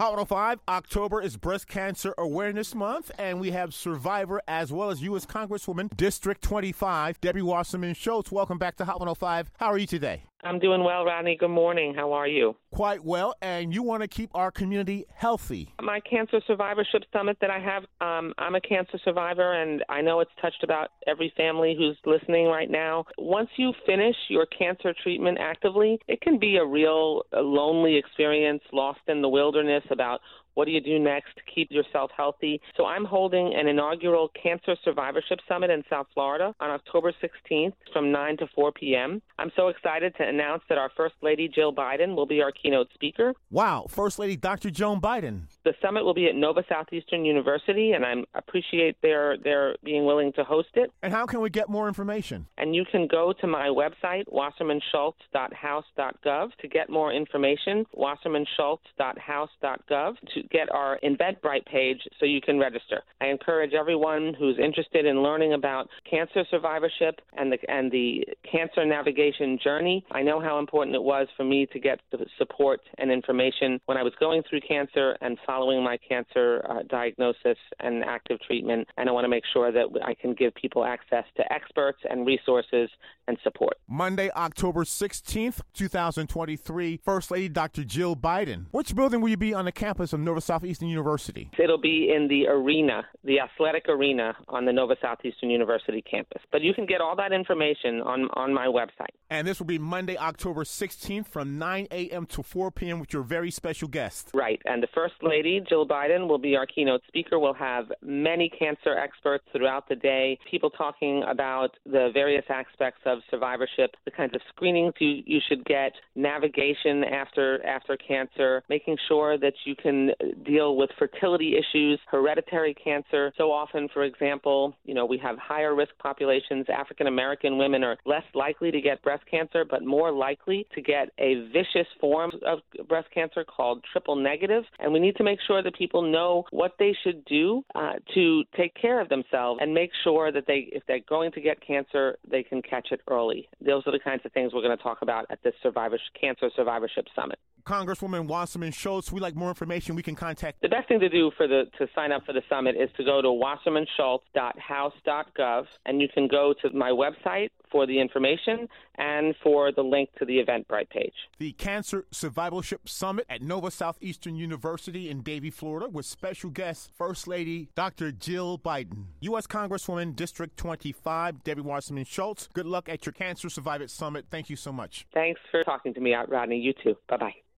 Hot 105, October is Breast Cancer Awareness Month, and we have survivor as well as U.S. Congresswoman, District 25, Debbie Wasserman Schultz. Welcome back to Hot 105. How are you today? I'm doing well, Rodney. Good morning. How are you? Quite well, and you want to keep our community healthy. My cancer survivorship summit that I have, um, I'm a cancer survivor, and I know it's touched about every family who's listening right now. Once you finish your cancer treatment actively, it can be a real lonely experience, lost in the wilderness about what do you do next to keep yourself healthy? So I'm holding an inaugural Cancer Survivorship Summit in South Florida on October 16th from 9 to 4 p.m. I'm so excited to announce that our First Lady Jill Biden will be our keynote speaker. Wow, First Lady Dr. Jill Biden. The summit will be at Nova Southeastern University, and I appreciate their their being willing to host it. And how can we get more information? And you can go to my website, wassermanschultz.house.gov, to get more information. wassermanschultz.house.gov to get our Eventbrite page so you can register. I encourage everyone who's interested in learning about cancer survivorship and the and the cancer navigation journey. I know how important it was for me to get the support and information when I was going through cancer and following my cancer uh, diagnosis and active treatment. And I want to make sure that I can give people access to experts and resources and support. Monday, October 16th, 2023, First Lady Dr. Jill Biden. Which building will you be on the campus of Nova Southeastern University? It'll be in the arena, the athletic arena on the Nova Southeastern University campus. But you can get all that information on, on my website. And this will be Monday, October 16th from 9 a.m. to 4 p.m. with your very special guest. Right. And the First Lady, Jill Biden, will be our keynote speaker. We'll have many cancer experts throughout the day, people talking about the various aspects of survivorship, the kinds of screenings you, you should get, navigation after after cancer, making sure that you can deal with fertility issues, hereditary cancer. So often, for example, you know, we have higher risk populations. African American women are less likely to get breast cancer, but more likely to get a vicious form of breast cancer called triple negative. And we need to make sure that people know what they should do uh, to take care of themselves and make sure that they, if they're going to get cancer, they can catch it early. Those are the kinds of things we're going to talk about at this survivor, Cancer Survivorship Summit. Congresswoman Wasserman Schultz, we like more information. We can contact. The best thing to do for the to sign up for the summit is to go to wassermanschultz.house.gov, and you can go to my website for the information and for the link to the Eventbrite page. The Cancer Survivorship Summit at Nova Southeastern University in Davie, Florida, with special guest First Lady Dr. Jill Biden, U.S. Congresswoman District 25, Debbie Wasserman Schultz. Good luck at your Cancer Survivor Summit. Thank you so much. Thanks for talking to me, out Rodney. You too. Bye bye.